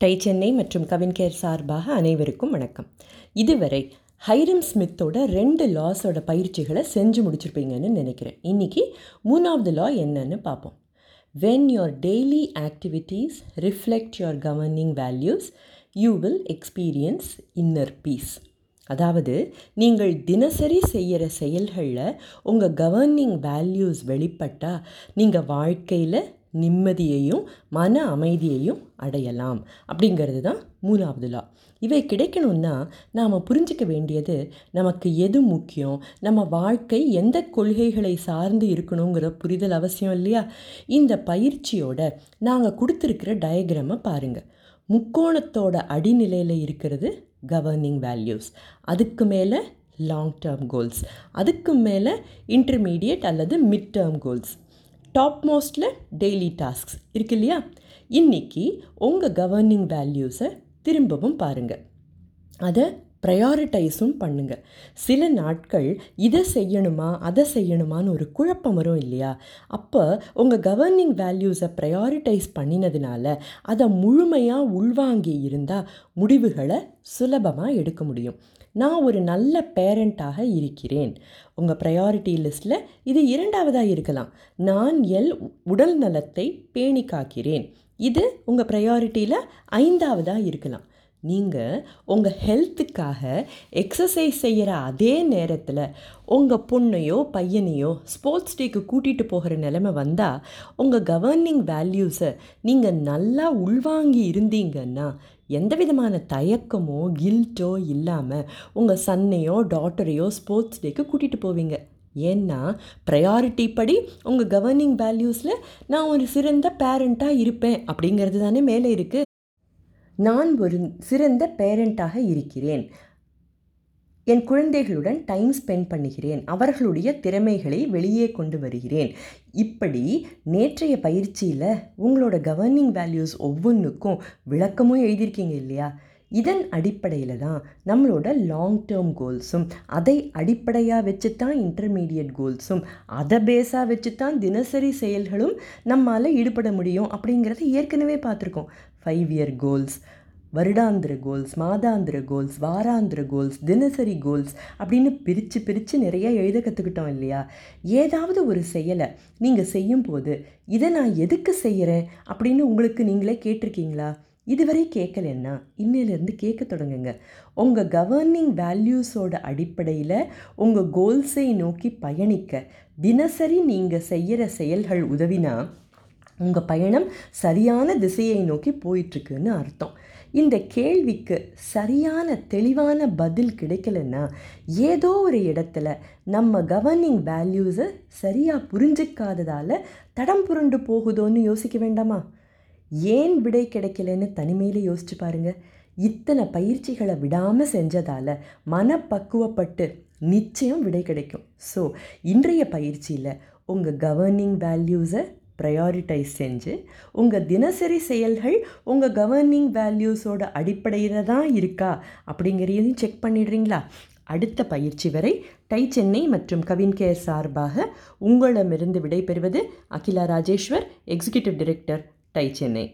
Tie Chennai மற்றும் கவின்கேர் சார்பாக அனைவருக்கும் வணக்கம். இதுவரை ஹைரம் ஸ்மித்தோட ரெண்டு லாஸோட பயிற்சிகளை செஞ்சு முடிச்சிருப்பீங்கன்னு நினைக்கிறேன். இன்றைக்கி மூணாவது லா என்னன்னு பார்ப்போம். When your daily activities reflect your governing values you will experience inner peace அதாவது நீங்கள் தினசரி செய்கிற செயல்களில் உங்கள் கவர்னிங் வேல்யூஸ் வெளிப்பட்டால் நீங்கள் வாழ்க்கையில் நிம்மதியையும் மன அமைதியையும் அடையலாம். அப்படிங்கிறது தான் மூலாவது லா இவை கிடைக்கணும்னா நாம் புரிஞ்சிக்க வேண்டியது நமக்கு எது முக்கியம்? நம்ம வாழ்க்கை எந்த கொள்கைகளை சார்ந்து இருக்கணுங்கிற புரிதல் அவசியம் இல்லையா? இந்த பயிற்சியோட நாங்கள் கொடுத்துருக்கிற டயக்ராமை பாருங்கள் முக்கோணத்தோட அடிநிலையில் இருக்கிறது கவர்னிங் வேல்யூஸ் அதுக்கு மேலே லாங் டேர்ம் கோல்ஸ் அதுக்கு மேலே இன்டர்மீடியட் அல்லது mid term goals top மோஸ்டில் daily tasks இருக்கு இல்லையா? இன்றைக்கி உங்கள் கவர்னிங் வேல்யூஸை திரும்பவும் பாருங்கள் அதை ப்ரையாரிட்டைஸும் பண்ணுங்கள் சில நாட்கள் இதை செய்யணுமா அதை செய்யணுமான்னு ஒரு குழப்பம் வரும் இல்லையா? அப்போ உங்கள் கவர்னிங் வேல்யூஸை ப்ரையாரிட்டைஸ் பண்ணினதுனால அதை முழுமையாக உள்வாங்கி இருந்தால் முடிவுகளை சுலபமாக எடுக்க முடியும். நான் ஒரு நல்ல பேரண்ட்டாக இருக்கிறேன். உங்கள் ப்ரையாரிட்டி லிஸ்ட்டில் இது இரண்டாவதாக இருக்கலாம். நான் எல் உடல் நலத்தை பேணி காக்கிறேன் இது உங்கள் ப்ரையாரிட்டியில் ஐந்தாவதாக இருக்கலாம். நீங்கள் உங்கள் ஹெல்த்துக்காக எக்ஸசைஸ் செய்கிற அதே நேரத்தில் உங்கள் பொண்ணையோ பையனையோ ஸ்போர்ட்ஸ் டேக்கு கூட்டிகிட்டு போகிற நிலைமை வந்தால் உங்கள் கவர்னிங் வேல்யூஸை நீங்கள் நல்லா உள்வாங்கி இருந்தீங்கன்னா எந்த விதமான தயக்கமோ கில்ட்டோ இல்லாமல் உங்கள் சன்னையோ டாட்டரையோ ஸ்போர்ட்ஸ் டேக்கு கூட்டிகிட்டு போவீங்க. ஏன்னா ப்ரையாரிட்டி படி உங்கள் கவர்னிங் வேல்யூஸில் நான் ஒரு சிறந்த பேரண்ட்டாக இருப்பேன் அப்படிங்கிறது தானே மேலே இருக்குது நான் ஒரு சிறந்த பேரண்ட்டாக இருக்கிறேன். என் குழந்தைகளுடன் டைம் ஸ்பெண்ட் பண்ணுகிறேன். அவர்களுடைய திறமைகளை வெளியே கொண்டு வருகிறேன். இப்படி நேற்றைய பயிற்சியில் உங்களோட கவர்னிங் வேல்யூஸ் ஒவ்வொன்றுக்கும் விளக்கமும் எழுதியிருக்கீங்க இல்லையா? இதன் அடிப்படையில் தான் நம்மளோட லாங் டேர்ம் கோல்ஸும் அதை அடிப்படையாக வச்சு தான் இன்டர்மீடியட் கோல்ஸும் அதை பேஸாக வச்சு தான் தினசரி செயல்களும் நம்மால் ஈடுபட முடியும் அப்படிங்கிறத ஏற்கனவே பார்த்துருக்கோம். ஃபைவ் இயர் கோல்ஸ் வருடாந்திர கோல்ஸ் மாதாந்திர கோல்ஸ் வாராந்திர கோல்ஸ் தினசரி கோல்ஸ் அப்படின்னு பிரித்து பிரித்து நிறைய எழுத கற்றுக்கிட்டோம் இல்லையா? ஏதாவது ஒரு செயலை நீங்கள் செய்யும்போது இதை நான் எதுக்கு செய்கிறேன் அப்படின்னு உங்களுக்கு நீங்களே கேட்டிருக்கீங்களா? இதுவரை கேட்கலன்னா இன்னிலேருந்து கேட்க தொடங்குங்க. உங்கள் கவர்னிங் வேல்யூஸோட அடிப்படையில் உங்கள் கோல்ஸை நோக்கி பயணிக்க தினசரி நீங்கள் செய்கிற செயல்கள் உதவினா உங்கள் பயணம் சரியான திசையை நோக்கி போயிட்டுருக்குன்னு அர்த்தம். இந்த கேள்விக்கு சரியான தெளிவான பதில் கிடைக்கலன்னா ஏதோ ஒரு இடத்துல நம்ம கவர்னிங் வேல்யூஸை சரியாக புரிஞ்சிக்காததால் தடம் புரண்டு போகுதோன்னு யோசிக்க வேண்டாமா? ஏன் விடை கிடைக்கலன்னு தனிமையில் யோசிச்சு பாருங்க. இத்தனை பயிற்சிகளை விடாமல் செஞ்சதால் மனப்பக்குவப்பட்டு நிச்சயம் விடை கிடைக்கும். ஸோ இன்றைய பயிற்சியில் உங்கள் கவர்னிங் வேல்யூஸை ப்ரையாரிட்டைஸ் செஞ்சு உங்கள் தினசரி செயல்கள் உங்கள் கவர்னிங் வேல்யூஸோட அடிப்படையில் தான் இருக்கா அப்படிங்கிறதையும் செக் பண்ணிடுறீங்களா? அடுத்த பயிற்சி வரை டை சென்னை மற்றும் கவின் கேர் சார்பாக உங்களிடமிருந்து விடைபெறுவது அகிலா ராஜேஸ்வர் எக்ஸிக்யூட்டிவ் டைரக்டர் டை சென்னை